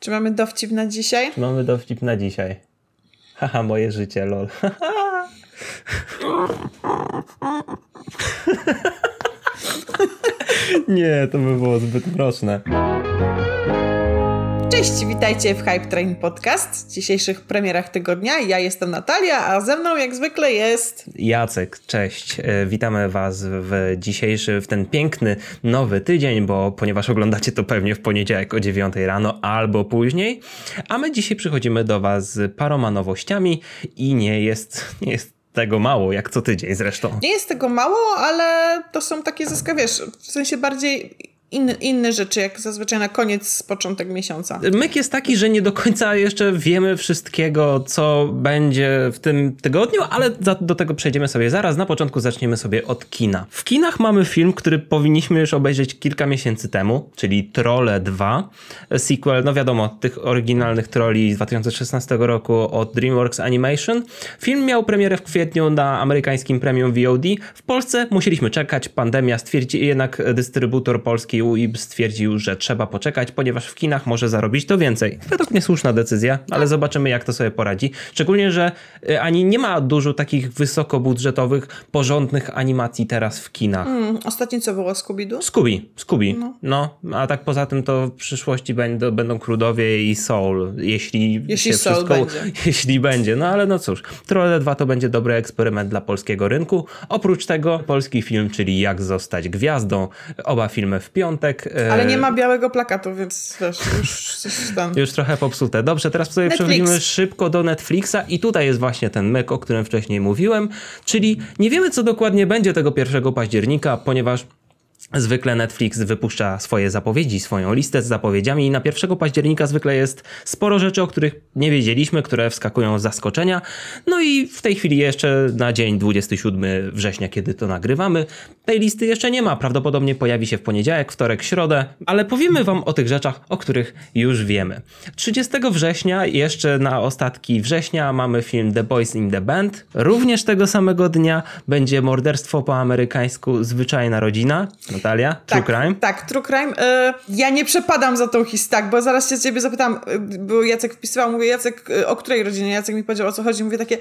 Czy mamy dowcip na dzisiaj? Czy mamy dowcip na dzisiaj? Haha, moje życie, lol. Nie, to by było zbyt mroczne. Cześć, witajcie w Hype Train Podcast. W dzisiejszych premierach tygodnia ja jestem Natalia, a ze mną jak zwykle jest... Jacek, cześć. E, Witamy Was w dzisiejszy, w ten piękny, nowy tydzień, bo ponieważ oglądacie to pewnie w poniedziałek o 9 rano albo później, a my dzisiaj przychodzimy do Was z paroma nowościami i nie jest, nie jest tego mało, jak co tydzień zresztą. Nie jest tego mało, ale to są takie zyska, wiesz, w sensie bardziej in, inne rzeczy, jak zazwyczaj na koniec, początek miesiąca. Myk jest taki, że nie do końca jeszcze wiemy wszystkiego, co będzie w tym tygodniu, ale za, do tego przejdziemy sobie zaraz. Na początku zaczniemy sobie od kina. W kinach mamy film, który powinniśmy już obejrzeć kilka miesięcy temu, czyli Trolle 2, sequel, no wiadomo, tych oryginalnych troli z 2016 roku od DreamWorks Animation. Film miał premierę w kwietniu na amerykańskim premium VOD. W Polsce musieliśmy czekać, pandemia stwierdzi, jednak dystrybutor polski UIB stwierdził, że trzeba poczekać, ponieważ w kinach może zarobić to więcej. Według mnie słuszna decyzja, ale zobaczymy jak to sobie poradzi. Szczególnie, że y, ani nie ma dużo takich wysokobudżetowych, porządnych animacji teraz w kinach. Hmm, ostatnio co było? Scooby-Doo? Scooby, Scooby. No. a tak poza tym to w przyszłości będą, będą Krudowie i Soul, jeśli, Jeśli się Soul wszystko, będzie. jeśli będzie. No ale no cóż, Trolle 2 to będzie dobry eksperyment dla polskiego rynku. Oprócz tego polski film, czyli Jak zostać gwiazdą. Oba filmy w piątek. e, Ale nie ma białego plakatu, więc wiesz, już tam... Już trochę popsute. Dobrze, teraz sobie Netflix. przechodzimy szybko do Netflixa i tutaj jest właśnie ten myk, o którym wcześniej mówiłem, czyli nie wiemy co dokładnie będzie tego 1 października, ponieważ Zwykle Netflix wypuszcza swoje zapowiedzi, swoją listę z zapowiedziami i na 1 października zwykle jest sporo rzeczy, o których nie wiedzieliśmy, które wskakują z zaskoczenia. No i w tej chwili jeszcze na dzień 27 września, kiedy to nagrywamy, tej listy jeszcze nie ma. Prawdopodobnie pojawi się w poniedziałek, wtorek, środę, ale powiemy wam o tych rzeczach, o których już wiemy. 30 września, jeszcze na ostatki września, mamy film The Boys in the Band. Również tego samego dnia będzie Morderstwo po amerykańsku Zwyczajna Rodzina. Natalia, True tak, Crime. Tak, True Crime. E, ja nie przepadam za tą historię, tak, bo zaraz się ciebie zapytam, e, bo Jacek wpisywał, mówię, Jacek, e, o której rodzinie? Jacek mi powiedział, o co chodzi. Mówię takie,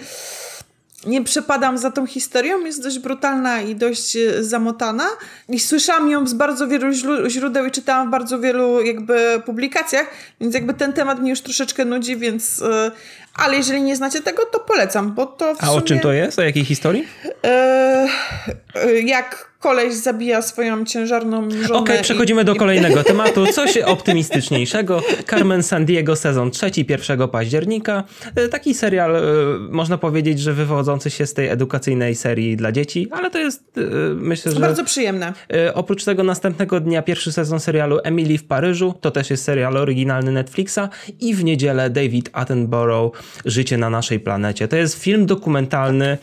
nie przepadam za tą historią, jest dość brutalna i dość zamotana. I słyszałam ją z bardzo wielu źródeł i czytałam w bardzo wielu jakby publikacjach, więc jakby ten temat mnie już troszeczkę nudzi, więc... ale jeżeli nie znacie tego, to polecam, bo to w A sumie... o czym to jest? O jakiej historii? E, e, jak koleś zabija swoją ciężarną żonę. Okej, i- przechodzimy do kolejnego tematu. Coś optymistyczniejszego. Carmen Sandiego, sezon trzeci, 1 października. E, Taki serial, można powiedzieć, że wywodzący się z tej edukacyjnej serii dla dzieci, ale to jest, myślę, że... Bardzo przyjemne. Oprócz tego następnego dnia pierwszy sezon serialu Emily w Paryżu, to też jest serial oryginalny Netflixa i w niedzielę David Attenborough Życie na naszej planecie. To jest film dokumentalny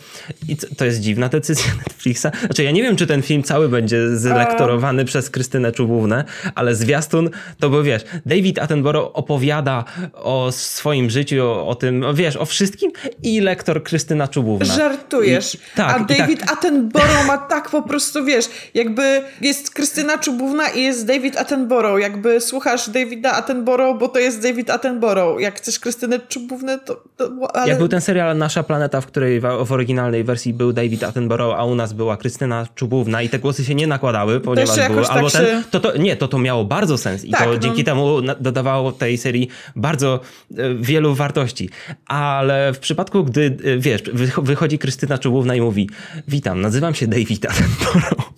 i to jest dziwna decyzja Netflixa. Znaczy ja nie wiem, czy ten film cały będzie zelektorowany przez Krystynę Czubównę, ale zwiastun to bo wiesz, David Attenborough opowiada o swoim życiu, o, o tym, o, wiesz, o wszystkim i lektor Krystyna Czubówna. Żartujesz. I, tak, A tak, David Attenborough ma tak po prostu, wiesz, jakby jest Krystyna Czubówna i jest David Attenborough. Jakby słuchasz Davida Attenborough, bo to jest David Attenborough. Jak chcesz Krystynę Czubównę, to... to ale... Jak był ten serial Nasza Planeta, w której w, oryginalnej wersji był David Attenborough, a u nas była Krystyna Czubówna i te głosy się nie nakładały, ponieważ były tak albo się- ten, to, to nie, to to miało bardzo sens i Tak, to no. dzięki temu dodawało tej serii bardzo e, wielu wartości. Ale w przypadku, gdy e, wiesz, wycho- wychodzi Krystyna Czubówna i mówi witam, nazywam się David Attenborough.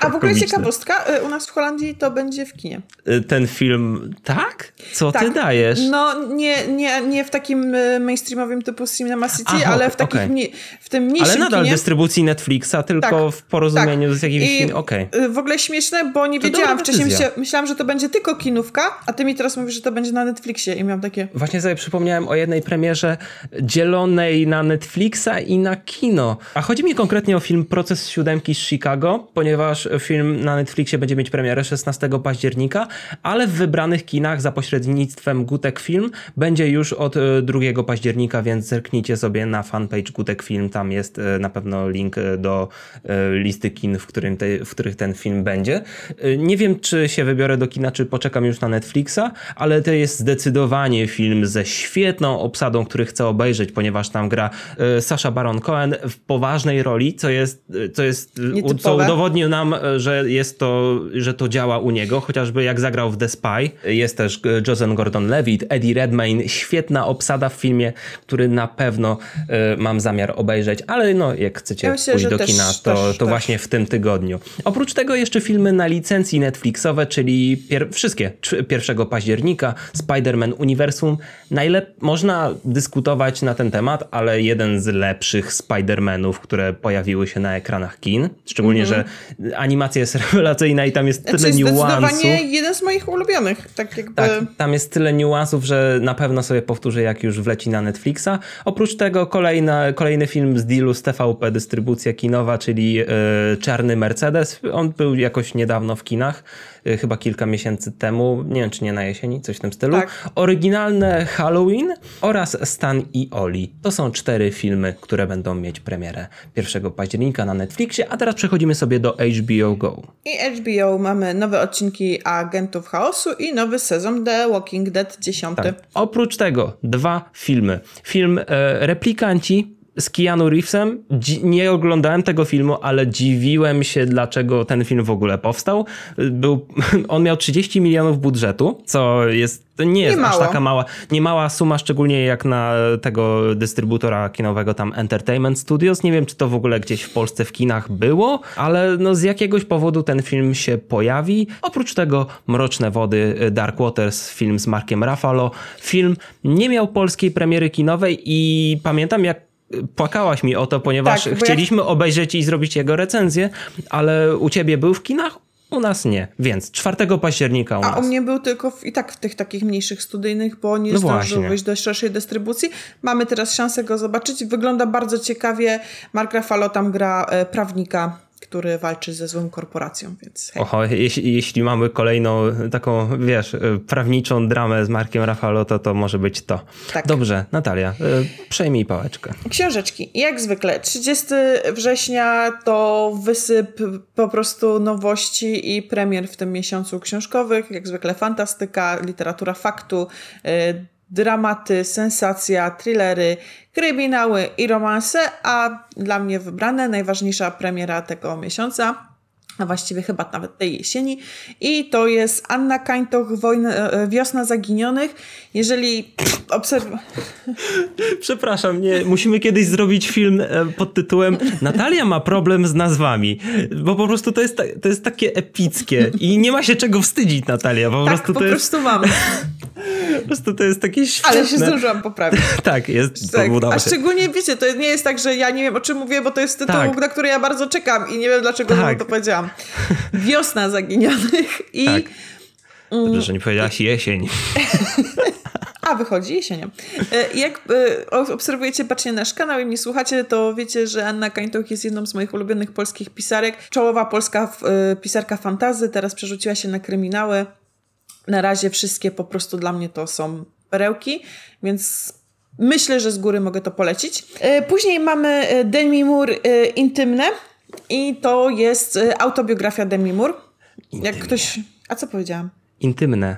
A w ogóle komiczne. ciekawostka, y, u nas w Holandii to będzie w kinie. E, Ten film, tak? Co ty Tak. dajesz? No, nie, nie, nie w takim y, mainstreamowym typu Cinema City, Aha, ale w takim okej. mniej, w tym mniejszym Ale nadal kinie. dystrybucji Netflixa, tylko Tak, w porozumieniu z jakimś... Okej. y, w ogóle śmieszne, bo nie To wiedziałam wcześniej, myślałam, że to będzie tylko kinówka, a ty mi teraz mówisz, że to będzie na Netflixie i miałam takie... Właśnie sobie przypomniałem o jednej premierze dzielonej na Netflixa i na kino. A chodzi mi konkretnie o film Proces Siódemki z Chicago, ponieważ film na Netflixie będzie mieć premierę 16 października, ale w wybranych kinach za pośrednictwem Gutek Film będzie już od e, 2 października, więc zerknijcie sobie na fanpage Gutek Film, tam jest e, na pewno link e, do e, listy kin, w, którym te, w których ten film będzie. Nie wiem, czy się wybiorę do kina, czy poczekam już na Netflixa, ale to jest zdecydowanie film ze świetną obsadą, który chcę obejrzeć, ponieważ tam gra Sasha Baron Cohen w poważnej roli, co jest, co jest co udowodnił nam, że jest to, że to działa u niego, chociażby jak zagrał w The Spy. Jest też Joseph Gordon-Levitt, Eddie Redmayne, świetna obsada w filmie, który na pewno y, mam zamiar obejrzeć, ale no jak chcecie ja myślę, pójść do kina, też, to, też, to też. właśnie w tym tygodniu. Oprócz tego jeszcze filmy na licencji Netflixowe, czyli pier wszystkie 1 października, Spider-Man Uniwersum. Najlep można dyskutować na ten temat, ale jeden z lepszych Spider-Manów, które pojawiły się na ekranach kin. Szczególnie, mm -hmm. że animacja jest rewelacyjna i tam jest tyle znaczy, niuansów. Zdecydowanie jeden z moich ulubionych. Tak, jakby... tak, tam jest tyle niuansów, że na pewno sobie powtórzę, jak już wleci na Netflixa. Oprócz tego kolejna, kolejny film z dealu z TVP Dystrybucja Kinowa, czyli yy, Czarny Mercedes. On był jakoś niedawno w kinach, yy, chyba kilka miesięcy temu. Nie wiem, czy nie na jesieni, coś w tym stylu. Tak. Oryginalne Halloween oraz Stan i Oli. To są cztery filmy, które będą mieć premierę 1 października na Netflixie, a teraz przechodzimy sobie do HBO Go. I HBO mamy nowe odcinki Agentów Chaosu i nowy sezon The Walking Dead 10. Tak. Oprócz tego dwa filmy. Film e, Replikanci z Keanu Reevesem. nie oglądałem tego filmu, ale dziwiłem się, dlaczego ten film w ogóle powstał. Był, on miał 30 milionów budżetu, co jest, to nie jest nie aż taka mała, nie mała suma, szczególnie jak na tego dystrybutora kinowego tam Entertainment Studios. Nie wiem, czy to w ogóle gdzieś w Polsce w kinach było, ale no z jakiegoś powodu ten film się pojawi. Oprócz tego Mroczne Wody, Dark Waters, film z Markiem Ruffalo. Film nie miał polskiej premiery kinowej i pamiętam jak płakałaś mi o to, ponieważ tak, chcieliśmy ja... obejrzeć i zrobić jego recenzję, ale u ciebie był w kinach, u nas nie, więc 4 października u A nas. u mnie był tylko w, i tak w tych takich mniejszych studyjnych, bo nie no zdążył wyjść do szerszej dystrybucji. Mamy teraz szansę go zobaczyć. Wygląda bardzo ciekawie. Mark Ruffalo tam gra e, prawnika który walczy ze złą korporacją, więc hej. Oho, jeśli, jeśli mamy kolejną taką, wiesz, prawniczą dramę z Markiem Rafalo, to może być to. Tak. Dobrze, Natalia, y, przejmij pałeczkę. Książeczki. Jak zwykle, 30 września to wysyp po prostu nowości i premier w tym miesiącu książkowych. Jak zwykle fantastyka, literatura faktu, y, dramaty, sensacja, thrillery, kryminały i romanse, a dla mnie wybrane najważniejsza premiera tego miesiąca a właściwie chyba nawet tej jesieni. I to jest Anna Kańtoch, Wojna, e, Wiosna Zaginionych. Jeżeli obserw... Przepraszam, nie, musimy kiedyś zrobić film e, pod tytułem Natalia ma problem z nazwami, bo po prostu to jest, to jest takie epickie i nie ma się czego wstydzić, Natalia. Po tak, prostu po to prostu jest... mam. Po prostu to jest takie świetne. Ale się zdążyłam poprawić. tak, jest. Tak. A szczególnie, wiecie, to nie jest tak, że ja nie wiem o czym mówię, bo to jest tytuł, tak. na który ja bardzo czekam i nie wiem dlaczego tak. to powiedziałam. Wiosna zaginionych i... Tak. Dobrze, że nie powiedziałaś jesień. A, wychodzi jesienią. E, jak e, obserwujecie bacznie nasz kanał i mnie słuchacie, to wiecie, że Anna Kańtoch jest jedną z moich ulubionych polskich pisarek. Czołowa polska e, pisarka fantazy, teraz przerzuciła się na kryminały. Na razie wszystkie po prostu dla mnie to są perełki, więc myślę, że z góry mogę to polecić. Później mamy Demi Moore Intymne i to jest autobiografia Demi Moore. Intymne. Jak ktoś... A co powiedziałam? Intymne.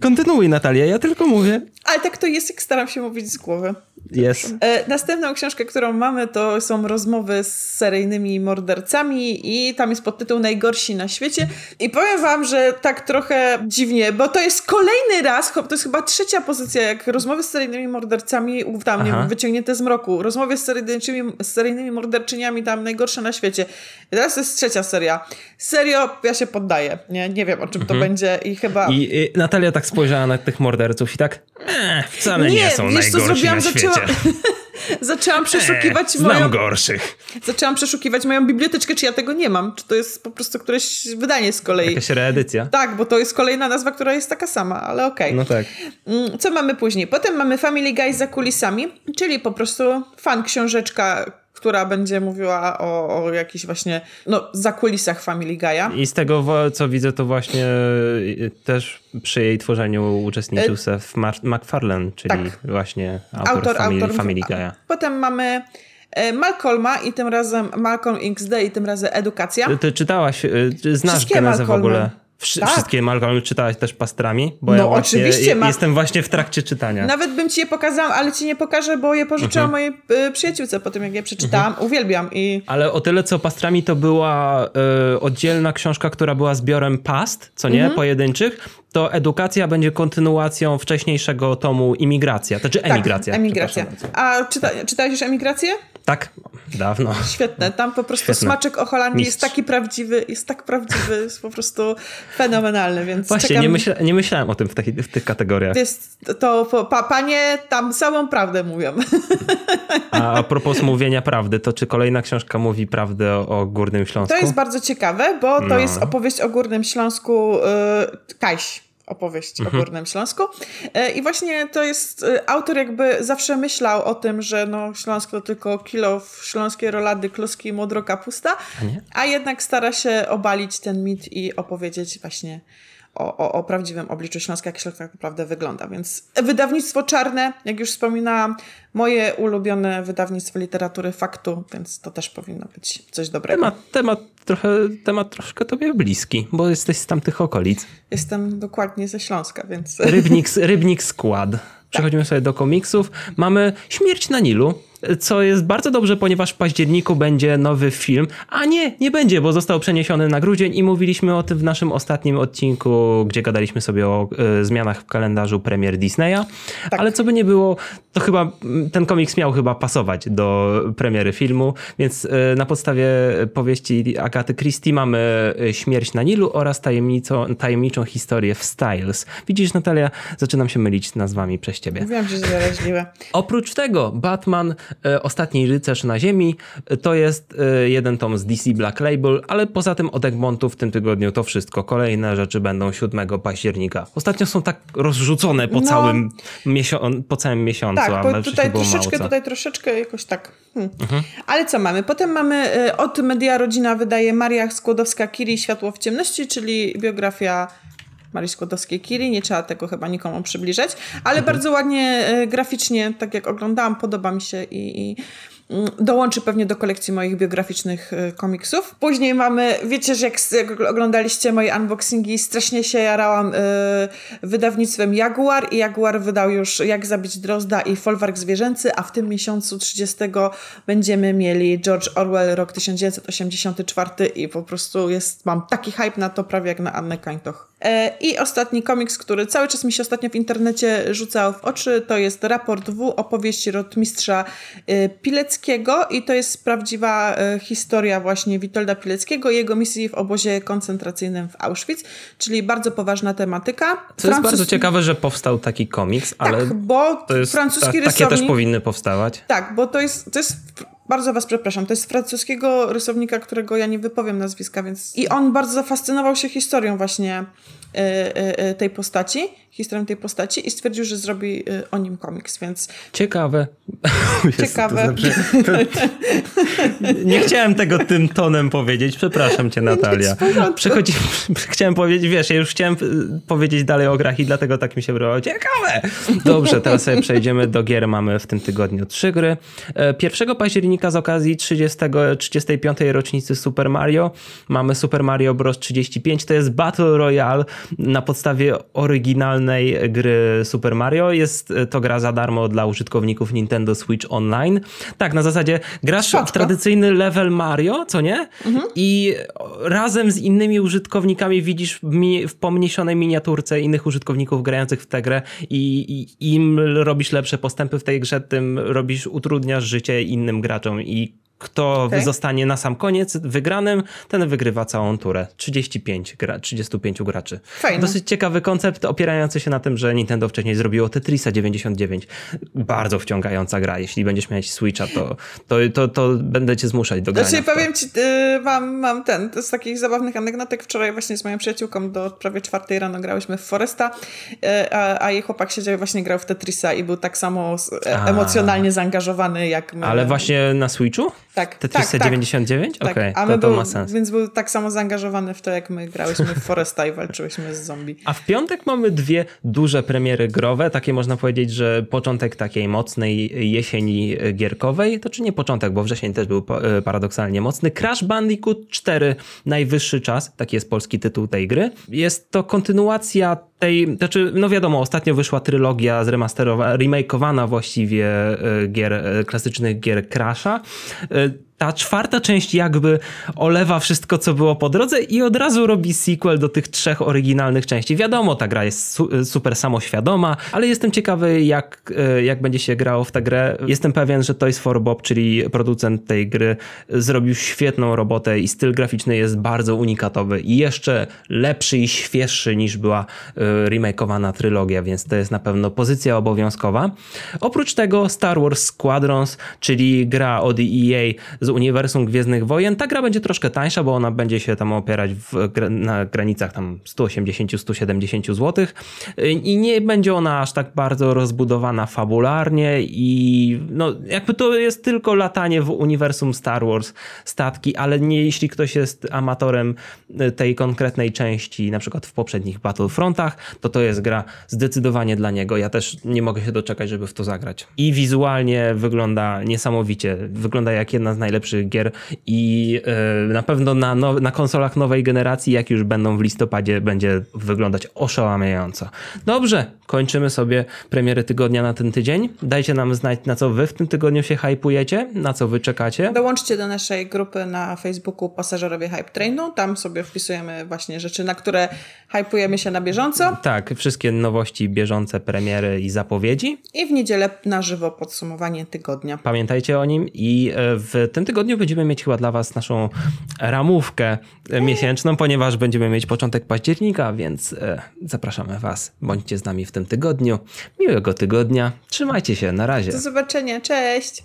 Kontynuuj, Natalia, ja tylko mówię. Ale tak to jest, jak staram się mówić z głowy. Jest. E, następną książkę, którą mamy, to są rozmowy z seryjnymi mordercami i tam jest podtytuł Najgorsi na świecie. I powiem wam, że tak trochę dziwnie, bo to jest kolejny raz, to jest chyba trzecia pozycja, jak rozmowy z seryjnymi mordercami, tam nie wyciągnięte z mroku. Rozmowy z seryjnymi, z seryjnymi morderczyniami tam najgorsze na świecie. I teraz to jest trzecia seria. Serio, ja się poddaję. Nie, nie wiem o czym mhm. to będzie i chyba... I, I, Natalia tak spojrzała na tych morderców i tak, wcale nie, nie są wiesz, najgorsi na świecie. Zaczęłam, przeszukiwać eee, moją... gorszych. Zaczęłam przeszukiwać moją biblioteczkę, czy ja tego nie mam. Czy to jest po prostu któreś wydanie z kolei. Jakaś reedycja. Tak, bo to jest kolejna nazwa, która jest taka sama, ale okej. Okay. No tak. Mm, co mamy później? Potem mamy Family Guy za kulisami, czyli po prostu fan książeczka która będzie mówiła o, o jakichś właśnie no, zakulisach Family Guy'a. I z tego, co widzę, to właśnie y, też przy jej tworzeniu uczestniczył Seth MacFarlane, czyli tak. właśnie autor, autor Family, autor, Family Guy'a. Potem mamy e, Malcolma i tym razem Malcolm XD i tym razem Edukacja. Ty, czytałaś, y, znasz genezę w ogóle. Wsz tak. Wszystkie Malcolm czytałaś też pastrami? Bo no, ja właśnie, oczywiście. Ma... Jestem właśnie w trakcie czytania. Nawet bym ci je pokazała, ale ci nie pokażę, bo je pożyczyłam mhm. mojej y, przyjaciółce po tym, jak je przeczytałam. Mhm. Uwielbiam. I... Ale o tyle, co pastrami, to była y, oddzielna książka, która była zbiorem past, co nie? Mhm. Pojedynczych. To edukacja będzie kontynuacją wcześniejszego tomu Imigracja, to znaczy emigracja. Tak, emigracja. A czyta, czytałeś już emigrację? Tak, dawno. Świetne. Tam po prostu Świetne. smaczek o Holandii Mistrz. jest taki prawdziwy, jest tak prawdziwy, jest po prostu fenomenalny, więc Właśnie, czekam. nie, myśla, nie myślałem o tym w, taki, w tych kategoriach. Jest, to pa, panie tam samą prawdę mówią. A, a propos mówienia prawdy, to czy kolejna książka mówi prawdę o, o Górnym Śląsku? To jest bardzo ciekawe, bo to no. jest opowieść o Górnym Śląsku yy, Kaś opowieść mhm. o Górnym Śląsku. E, I właśnie to jest, e, autor jakby zawsze myślał o tym, że no Śląsk to tylko kilo w śląskiej rolady, kluski i modro kapusta, a, a jednak stara się obalić ten mit i opowiedzieć właśnie o, o, o prawdziwym obliczu Śląska, jak Śląsk tak naprawdę wygląda. Więc wydawnictwo czarne, jak już wspominałam, moje ulubione wydawnictwo literatury faktu, więc to też powinno być coś dobrego. Temat, temat, trochę, temat troszkę tobie bliski, bo jesteś z tamtych okolic. Jestem dokładnie ze Śląska, więc... Rybnik, Rybnik Skład. Przechodzimy tak. sobie do komiksów. Mamy Śmierć na Nilu co jest bardzo dobrze, ponieważ w październiku będzie nowy film, a nie, nie będzie, bo został przeniesiony na grudzień i mówiliśmy o tym w naszym ostatnim odcinku, gdzie gadaliśmy sobie o y, zmianach w kalendarzu premier Disneya, tak. ale co by nie było, to chyba ten komiks miał chyba pasować do premiery filmu, więc y, na podstawie powieści Agaty Christie mamy e, Śmierć na Nilu oraz tajemniczą, tajemniczą historię w Styles. Widzisz Natalia, zaczynam się mylić nazwami przez ciebie. Wiem, że zaraźliwe. Oprócz tego Batman Ostatni Rycerz na Ziemi to jest e, jeden tom z DC Black Label, ale poza tym od Egmontu w tym tygodniu to wszystko. Kolejne rzeczy będą 7 października. Ostatnio są tak rozrzucone po, no, całym, miesią- po całym miesiącu. Tak, bo tutaj troszeczkę, tutaj troszeczkę jakoś tak. Hmm. Mhm. Ale co mamy? Potem mamy e, od Media Rodzina wydaje Maria Skłodowska-Kiri Światło w ciemności, czyli biografia Marii Skłodowskiej-Curie, nie trzeba tego chyba nikomu przybliżać, ale mhm. bardzo ładnie e, graficznie, tak jak oglądałam, podoba mi się i, i dołączy pewnie do kolekcji moich biograficznych e, komiksów. Później mamy, wiecie, że jak, oglądaliście moje unboxingi, strasznie się jarałam y, wydawnictwem Jaguar i Jaguar wydał już Jak zabić Drozda i Folwark Zwierzęcy, a w tym miesiącu 30 będziemy mieli George Orwell, rok 1984 i po prostu jest, mam taki hype na to prawie jak na Annę Kańtoch. E, I ostatni komiks, który cały czas mi się ostatnio w internecie rzucał w oczy, to jest Raport W, opowieść rotmistrza e, Pileckiego i to jest prawdziwa e, historia właśnie Witolda Pileckiego i jego misji w obozie koncentracyjnym w Auschwitz, czyli bardzo poważna tematyka. Co Francuz... jest bardzo ciekawe, że powstał taki komiks, ale tak, bo to jest, francuski ta, rysownik... Takie też powinny powstawać. Tak, bo to jest, to jest bardzo was przepraszam, to jest francuskiego rysownika, którego ja nie wypowiem nazwiska, więc... I on bardzo zafascynował się historią właśnie y, y, y, tej postaci historią tej postaci i stwierdził, że zrobi o nim komiks, więc... Ciekawe. Ciekawe. nie chciałem tego tym tonem powiedzieć, przepraszam cię Natalia. Przechodzi... Chciałem powiedzieć, wiesz, ja już chciałem powiedzieć dalej o grach i dlatego tak mi się brało. Ciekawe! Dobrze, teraz sobie przejdziemy do gier. Mamy w tym tygodniu trzy gry. 1 e, z okazji 30, 35. rocznicy Super Mario mamy Super Mario Bros. 35. To jest Battle Royale na podstawie oryginalnej gry Super Mario. Jest to gra za darmo dla użytkowników Nintendo Switch Online. Tak, na zasadzie grasz w tradycyjny level Mario, co nie? Mhm. I razem z innymi użytkownikami widzisz w pomniejszonej miniaturce innych użytkowników grających w tę grę i, i im robisz lepsze postępy w tej grze, tym robisz, utrudniasz życie innym graczom i kto Okej. zostanie na sam koniec wygranym, ten wygrywa całą turę. 35, gra, 35 graczy. Fajne. Dosyć ciekawy koncept, opierający się na tym, że Nintendo wcześniej zrobiło Tetrisa 99. Bardzo wciągająca gra. Jeśli będziesz mieć Switcha, to, to, to, to będę cię zmuszać do grania. Znaczy, powiem ci, y, mam, mam ten, z takich zabawnych anegdotek. Wczoraj właśnie z moją przyjaciółką do prawie czwartej rano grałyśmy w Foresta, y, a, a jej chłopak siedział właśnie grał w Tetrisa i był tak samo e, A. emocjonalnie zaangażowany jak my. Ale właśnie na Switchu? Tak, Tetrisa tak, tak. 99? Tak, Okej, my to, to był, ma sens. Więc był tak samo zaangażowany w to, jak my grałyśmy w Foresta i walczyłyśmy z zombie. A w piątek mamy dwie duże premiery growe, takie można powiedzieć, że początek takiej mocnej jesieni gierkowej, to czy nie początek, bo wrzesień też był e, paradoksalnie mocny. Crash Bandicoot 4, najwyższy czas, taki jest polski tytuł tej gry. Jest to kontynuacja tej, znaczy, no wiadomo, ostatnio wyszła trylogia zremasterowana, remakeowana właściwie e, gier, e, klasycznych gier Crasha. E, Ta czwarta część jakby olewa wszystko, co było po drodze i od razu robi sequel do tych trzech oryginalnych części. Wiadomo, ta gra jest su- super samoświadoma, ale jestem ciekawy, jak, e, jak będzie się grało w tę grę. Jestem pewien, że Toys for Bob, czyli producent tej gry, zrobił świetną robotę i styl graficzny jest bardzo unikatowy i jeszcze lepszy i świeższy niż była e, remakeowana trylogia, więc to jest na pewno pozycja obowiązkowa. Oprócz tego Star Wars Squadrons, czyli gra od EA z uniwersum Gwiezdnych Wojen. Ta gra będzie troszkę tańsza, bo ona będzie się tam opierać w, na granicach tam 180-170 zł i nie będzie ona aż tak bardzo rozbudowana fabularnie i no jakby to jest tylko latanie w uniwersum Star Wars statki, ale nie jeśli ktoś jest amatorem y, tej konkretnej części, na przykład w poprzednich Battlefrontach, to to jest gra zdecydowanie dla niego. Ja też nie mogę się doczekać, żeby w to zagrać. I wizualnie wygląda niesamowicie. Wygląda jak jedna z najlepszych gier i y, na pewno na, now- na konsolach nowej generacji, jak już będą w listopadzie, będzie wyglądać oszałamiająco. Dobrze, kończymy sobie premiery tygodnia na ten tydzień. Dajcie nam znać, na co wy w tym tygodniu się hypujecie, na co wy czekacie. Dołączcie do naszej grupy na Facebooku Pasażerowie Hype Trainu. Tam sobie wpisujemy właśnie rzeczy, na które hypujemy się na bieżąco. Tak, wszystkie nowości, bieżące premiery i zapowiedzi. I w niedzielę na żywo podsumowanie tygodnia. Pamiętajcie o nim i e, w tym tygodniu będziemy mieć chyba dla Was naszą ramówkę e, miesięczną, ponieważ będziemy mieć początek października, więc e, zapraszamy Was. Bądźcie z nami w tym tygodniu. Miłego tygodnia. Trzymajcie się. Na razie. Do zobaczenia. Cześć!